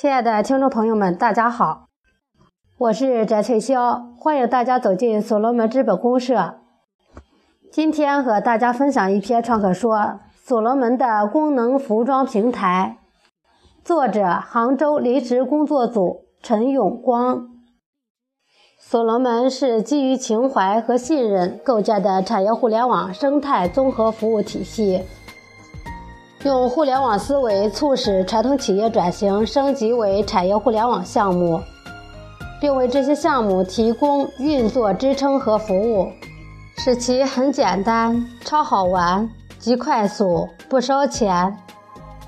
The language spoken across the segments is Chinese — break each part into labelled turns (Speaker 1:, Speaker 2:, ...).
Speaker 1: 亲爱的听众朋友们，大家好，我是翟翠霄，欢迎大家走进所罗门资本公社。今天和大家分享一篇创客说《所罗门的功能服装平台》，作者杭州临时工作组陈永光。所罗门是基于情怀和信任构建的产业互联网生态综合服务体系，用互联网思维促使传统企业转型升级为产业互联网项目，并为这些项目提供运作支撑和服务，使其很简单、超好玩、极快速、不烧钱，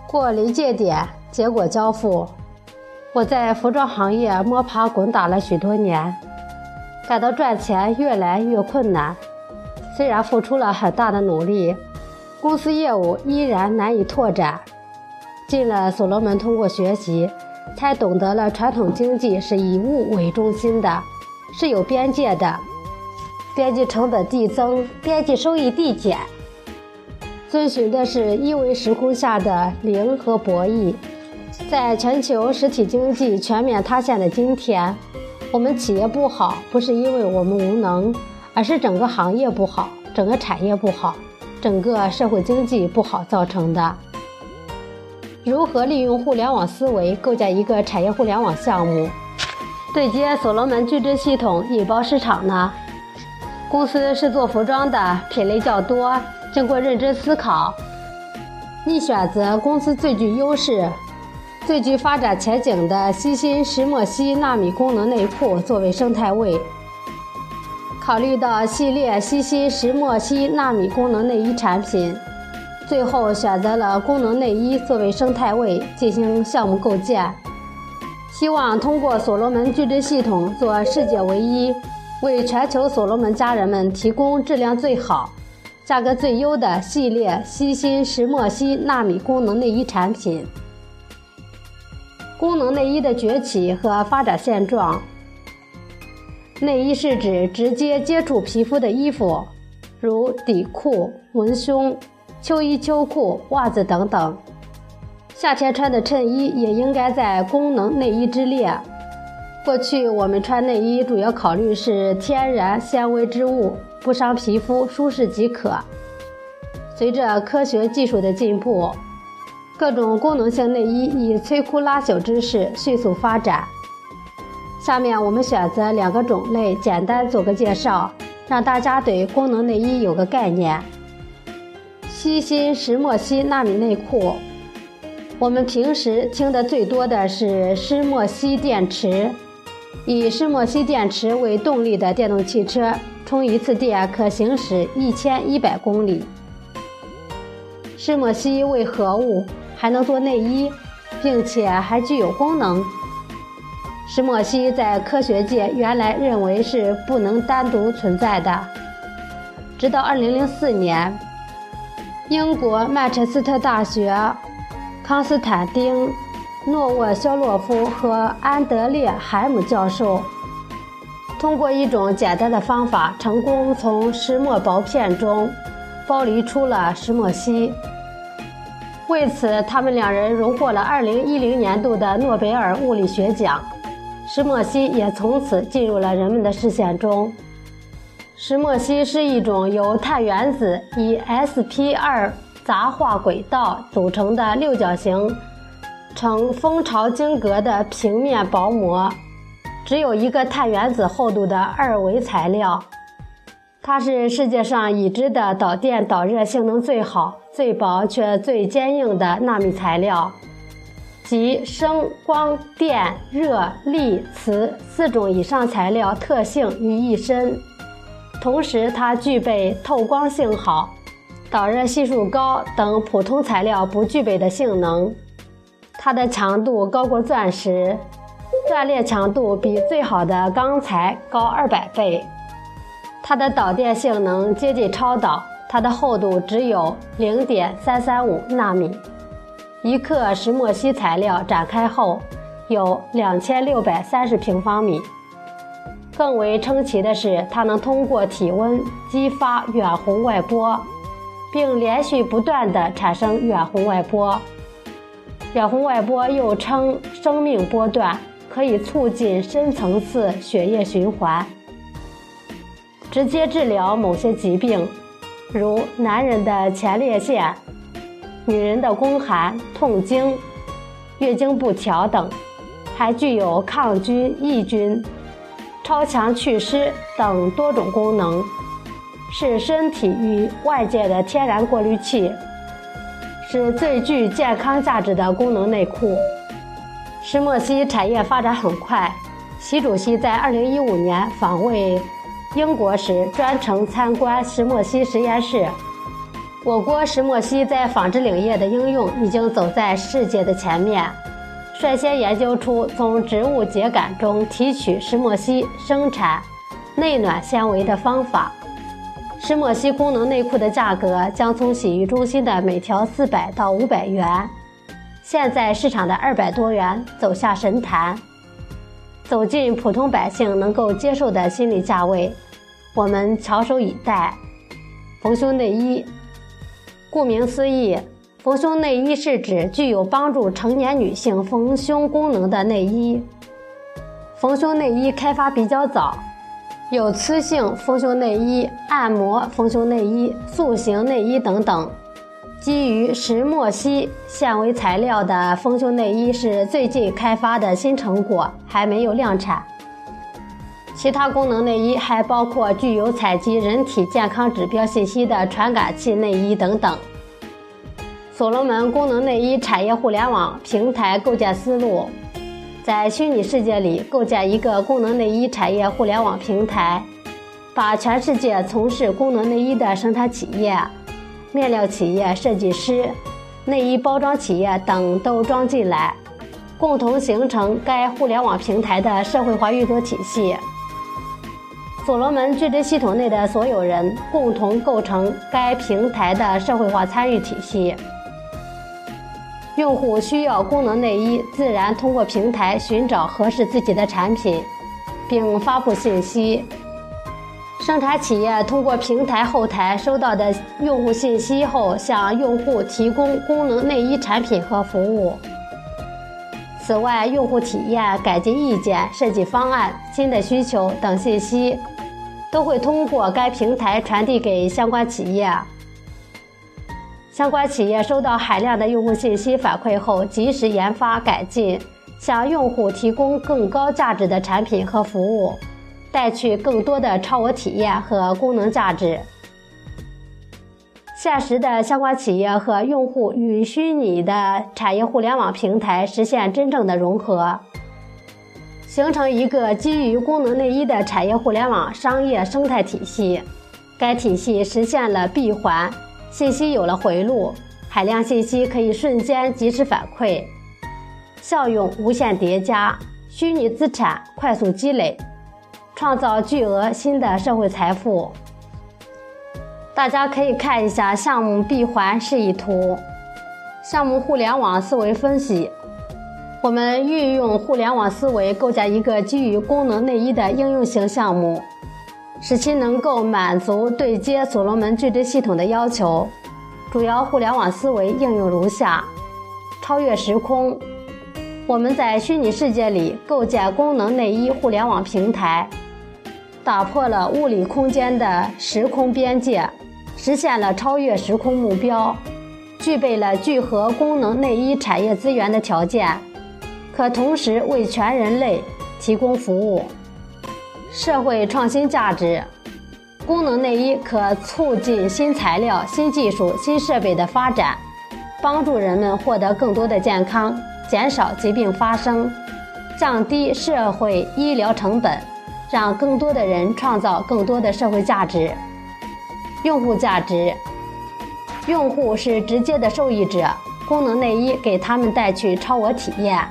Speaker 1: 过临界点，结果交付。我在服装行业摸爬滚打了许多年。感到赚钱越来越困难，虽然付出了很大的努力，公司业务依然难以拓展。进了所罗门，通过学习，才懂得了传统经济是以物为中心的，是有边界的，边际成本递增，边际收益递减，遵循的是一维时空下的零和博弈。在全球实体经济全面塌陷的今天。我们企业不好，不是因为我们无能，而是整个行业不好，整个产业不好，整个社会经济不好造成的。如何利用互联网思维构建一个产业互联网项目，对接所罗门矩阵系统引爆市场呢？公司是做服装的，品类较多，经过认真思考，你选择公司最具优势。最具发展前景的西芯石墨烯纳米功能内裤作为生态位，考虑到系列西芯石墨烯纳米功能内衣产品，最后选择了功能内衣作为生态位进行项目构建，希望通过所罗门矩阵系统做世界唯一，为全球所罗门家人们提供质量最好、价格最优的系列西芯石墨烯纳米功能内衣产品。功能内衣的崛起和发展现状。内衣是指直接接触皮肤的衣服，如底裤、文胸、秋衣秋裤、袜子等等。夏天穿的衬衣也应该在功能内衣之列。过去我们穿内衣主要考虑是天然纤维织物，不伤皮肤，舒适即可。随着科学技术的进步。各种功能性内衣以摧枯拉朽之势迅速发展。下面我们选择两个种类，简单做个介绍，让大家对功能内衣有个概念。西芯石墨烯纳米内裤，我们平时听的最多的是石墨烯电池。以石墨烯电池为动力的电动汽车，充一次电可行驶一千一百公里。石墨烯为何物？还能做内衣，并且还具有功能。石墨烯在科学界原来认为是不能单独存在的，直到2004年，英国曼彻斯特大学康斯坦丁·诺沃肖洛夫和安德烈·海姆教授通过一种简单的方法，成功从石墨薄片中剥离出了石墨烯。为此，他们两人荣获了2010年度的诺贝尔物理学奖。石墨烯也从此进入了人们的视线中。石墨烯是一种由碳原子以 sp2 杂化轨道组成的六角形呈蜂巢晶格的平面薄膜，只有一个碳原子厚度的二维材料。它是世界上已知的导电导热性能最好、最薄却最坚硬的纳米材料，集声、光电、热、力、磁四种以上材料特性于一身。同时，它具备透光性好、导热系数高等普通材料不具备的性能。它的强度高过钻石，断裂强度比最好的钢材高二百倍。它的导电性能接近超导，它的厚度只有零点三三五纳米。一克石墨烯材料展开后有两千六百三十平方米。更为称奇的是，它能通过体温激发远红外波，并连续不断地产生远红外波。远红外波又称生命波段，可以促进深层次血液循环，直接治疗某些疾病，如男人的前列腺、女人的宫寒、痛经、月经不调等，还具有抗菌抑菌、超强祛湿等多种功能，是身体与外界的天然过滤器。是最具健康价值的功能内裤。石墨烯产业发展很快。习主席在2015年访问英国时，专程参观石墨烯实验室。我国石墨烯在纺织领域的应用已经走在世界的前面，率先研究出从植物秸秆中提取石墨烯生产内暖纤维的方法。石墨烯功能内裤的价格将从洗浴中心的每条四百到五百元，现在市场的二百多元走下神坛，走进普通百姓能够接受的心理价位，我们翘首以待。丰胸内衣，顾名思义，丰胸内衣是指具有帮助成年女性丰胸功能的内衣。丰胸内衣开发比较早。有磁性丰胸内衣、按摩丰胸内衣、塑形内衣等等。基于石墨烯纤维材料的丰胸内衣是最近开发的新成果，还没有量产。其他功能内衣还包括具有采集人体健康指标信息的传感器内衣等等。所罗门功能内衣产业互联网平台构建思路。在虚拟世界里构建一个功能内衣产业互联网平台，把全世界从事功能内衣的生产企业、面料企业、设计师、内衣包装企业等都装进来，共同形成该互联网平台的社会化运作体系。所罗门矩阵系统内的所有人共同构成该平台的社会化参与体系。用户需要功能内衣，自然通过平台寻找合适自己的产品，并发布信息。生产企业通过平台后台收到的用户信息后，向用户提供功能内衣产品和服务。此外，用户体验、改进意见、设计方案、新的需求等信息，都会通过该平台传递给相关企业。相关企业收到海量的用户信息反馈后，及时研发改进，向用户提供更高价值的产品和服务，带去更多的超额体验和功能价值。现实的相关企业和用户与虚拟的产业互联网平台实现真正的融合，形成一个基于功能内衣的产业互联网商业生态体系。该体系实现了闭环。信息有了回路，海量信息可以瞬间及时反馈，效用无限叠加，虚拟资产快速积累，创造巨额新的社会财富。大家可以看一下项目闭环示意图，项目互联网思维分析。我们运用互联网思维构建一个基于功能内衣的应用型项目。使其能够满足对接所罗门矩阵系统的要求。主要互联网思维应用如下：超越时空，我们在虚拟世界里构建功能内衣互联网平台，打破了物理空间的时空边界，实现了超越时空目标，具备了聚合功能内衣产业资源的条件，可同时为全人类提供服务。社会创新价值，功能内衣可促进新材料、新技术、新设备的发展，帮助人们获得更多的健康，减少疾病发生，降低社会医疗成本，让更多的人创造更多的社会价值。用户价值，用户是直接的受益者，功能内衣给他们带去超额体验，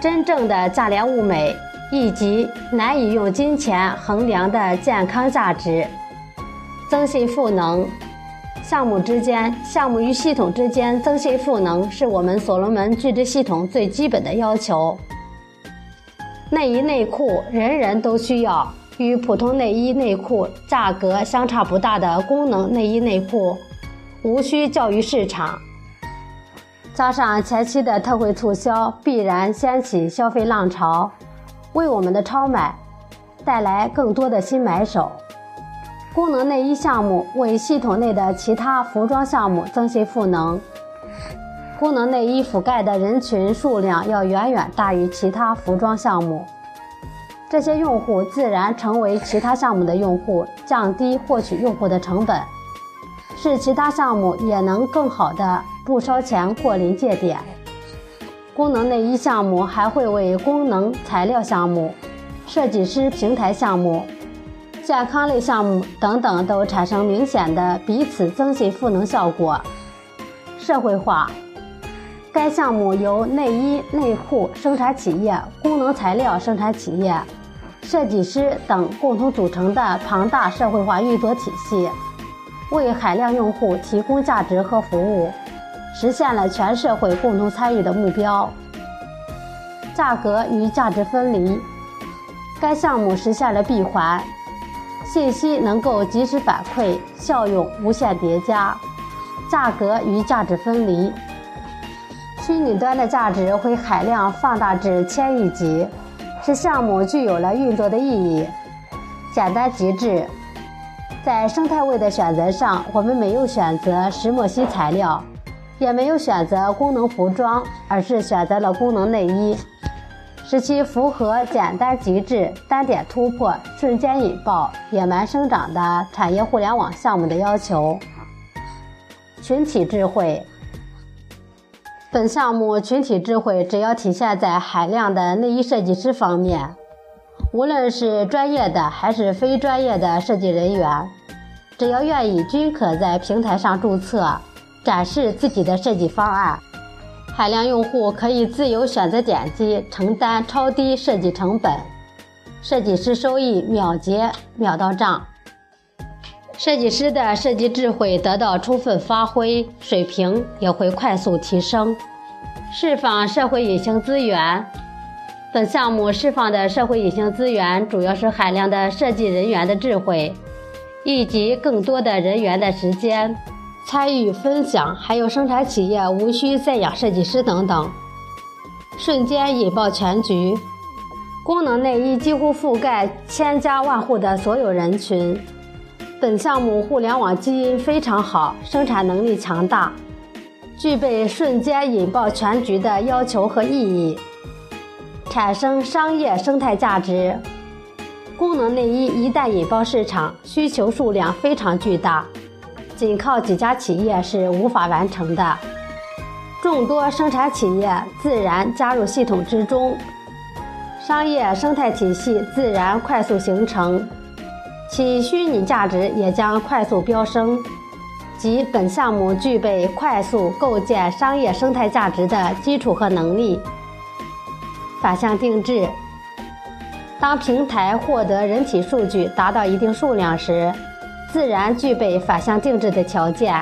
Speaker 1: 真正的价廉物美。以及难以用金钱衡量的健康价值，增信赋能。项目之间、项目与系统之间增信赋能，是我们所罗门矩阵系统最基本的要求。内衣内裤人人都需要，与普通内衣内裤价格相差不大的功能内衣内裤，无需教育市场。加上前期的特惠促销，必然掀起消费浪潮，为我们的超买带来更多的新买手。功能内衣项目为系统内的其他服装项目增信赋能，功能内衣覆盖的人群数量要远远大于其他服装项目，这些用户自然成为其他项目的用户，降低获取用户的成本，是其他项目也能更好的不烧钱过临界点。功能内衣项目还会为功能材料项目、设计师平台项目。健康类项目等等都产生明显的彼此增信赋能效果。社会化，该项目由内衣内裤生产企业、功能材料生产企业、设计师等共同组成的庞大社会化运作体系，为海量用户提供价值和服务，实现了全社会共同参与的目标。价格与价值分离，该项目实现了闭环。信息能够及时反馈，效用无限叠加，价格与价值分离。虚拟端的价值会海量放大至千亿级，使项目具有了运作的意义。简单极致，在生态位的选择上，我们没有选择石墨烯材料，也没有选择功能服装，而是选择了功能内衣。使其符合简单极致、单点突破、瞬间引爆、野蛮生长的产业互联网项目的要求。群体智慧，本项目群体智慧主要体现在海量的内衣设计师方面，无论是专业的还是非专业的设计人员，只要愿意，均可在平台上注册，展示自己的设计方案。海量用户可以自由选择点击，承担超低设计成本，设计师收益秒结秒到账，设计师的设计智慧得到充分发挥，水平也会快速提升。释放社会隐形资源，本项目释放的社会隐形资源主要是海量的设计人员的智慧，以及更多的人员的时间。参与分享，还有生产企业无需再养设计师等等，瞬间引爆全局。功能内衣几乎覆盖千家万户的所有人群。本项目互联网基因非常好，生产能力强大，具备瞬间引爆全局的要求和意义，产生商业生态价值。功能内衣一旦引爆市场，需求数量非常巨大。仅靠几家企业是无法完成的，众多生产企业自然加入系统之中，商业生态体系自然快速形成，其虚拟价值也将快速飙升。即本项目具备快速构建商业生态价值的基础和能力。反向定制，当平台获得人体数据达到一定数量时。自然具备反向定制的条件，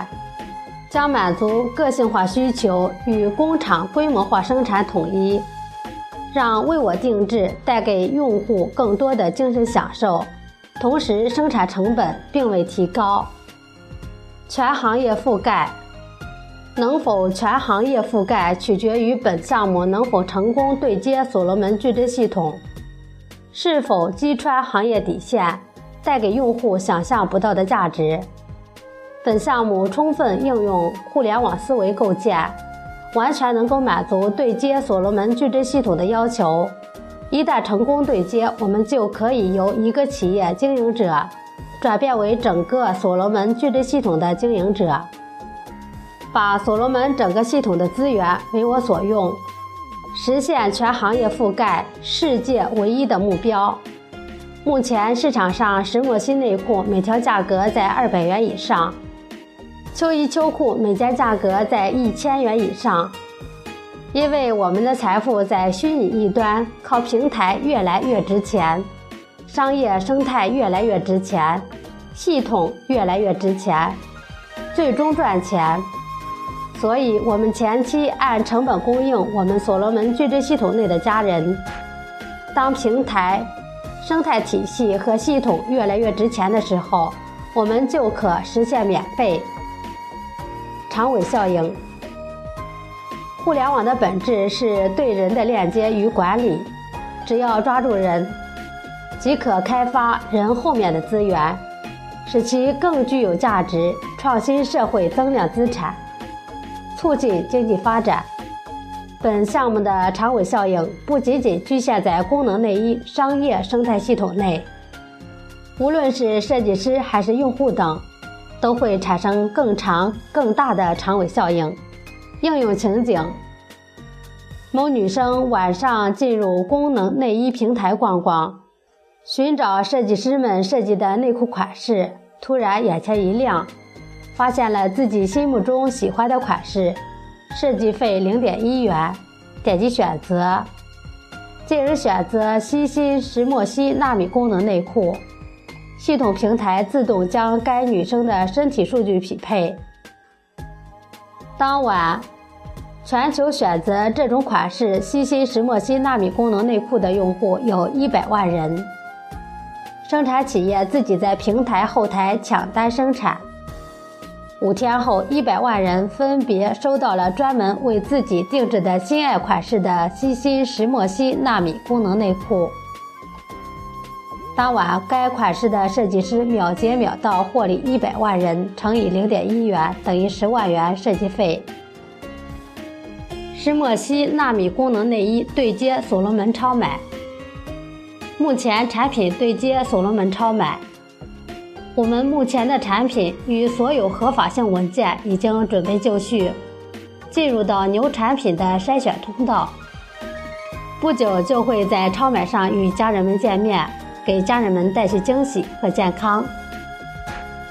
Speaker 1: 将满足个性化需求与工厂规模化生产统一，让为我定制带给用户更多的精神享受，同时生产成本并未提高。全行业覆盖能否全行业覆盖，取决于本项目能否成功对接所罗门矩阵系统，是否击穿行业底线。带给用户想象不到的价值。本项目充分应用互联网思维构建，完全能够满足对接所罗门矩阵系统的要求。一旦成功对接，我们就可以由一个企业经营者转变为整个所罗门矩阵系统的经营者，把所罗门整个系统的资源为我所用，实现全行业覆盖，世界唯一的目标。目前市场上石墨烯内裤每条价格在二百元以上，秋衣秋裤每件价格在一千元以上。因为我们的财富在虚拟一端，靠平台越来越值钱，商业生态越来越值钱，系统越来越值钱，最终赚钱。所以，我们前期按成本供应我们所罗门矩阵系统内的家人，当平台。生态体系和系统越来越值钱的时候，我们就可实现免费。长尾效应，互联网的本质是对人的链接与管理，只要抓住人，即可开发人后面的资源，使其更具有价值，创新社会增量资产，促进经济发展。本项目的长尾效应不仅仅局限在功能内衣商业生态系统内，无论是设计师还是用户等，都会产生更长、更大的长尾效应。应用情景：某女生晚上进入功能内衣平台逛逛，寻找设计师们设计的内裤款式，突然眼前一亮，发现了自己心目中喜欢的款式，设计费零点一元，点击选择，进而选择西心石墨烯纳米功能内裤，系统平台自动将该女生的身体数据匹配。当晚。全球选择这种款式西心石墨烯纳米功能内裤的用户有一百万人。生产企业自己在平台后台抢单生产。五天后，一百万人分别收到了专门为自己定制的心爱款式的西心石墨烯纳米功能内裤。当晚，该款式的设计师秒结秒到，获利一百万人乘以零点一元等于十万元设计费。石墨烯纳米功能内衣对接所罗门超买，目前产品对接所罗门超买。我们目前的产品与所有合法性文件已经准备就绪，进入到牛产品的筛选通道，不久就会在超买上与家人们见面，给家人们带去惊喜和健康，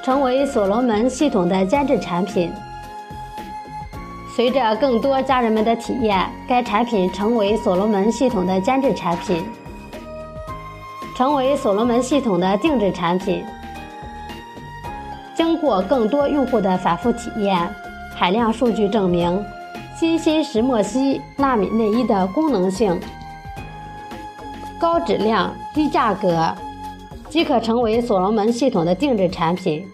Speaker 1: 成为所罗门系统的监制产品。随着更多家人们的体验，该产品成为所罗门系统的监制产品，成为所罗门系统的定制产品。经过更多用户的反复体验，海量数据证明，新芯石墨烯纳米内衣的功能性、高质量、低价格，即可成为所罗门系统的定制产品。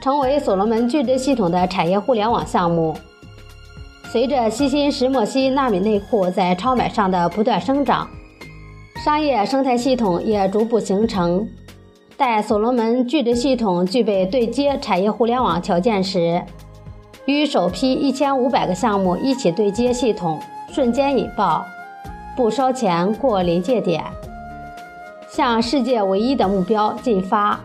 Speaker 1: 成为所罗门聚酯系统的产业互联网项目。随着西心石墨烯纳米内裤在超买上的不断生长，商业生态系统也逐步形成。待所罗门聚酯系统具备对接产业互联网条件时，与首批一千五百个项目一起对接系统，瞬间引爆，不烧钱过临界点，向世界唯一的目标进发。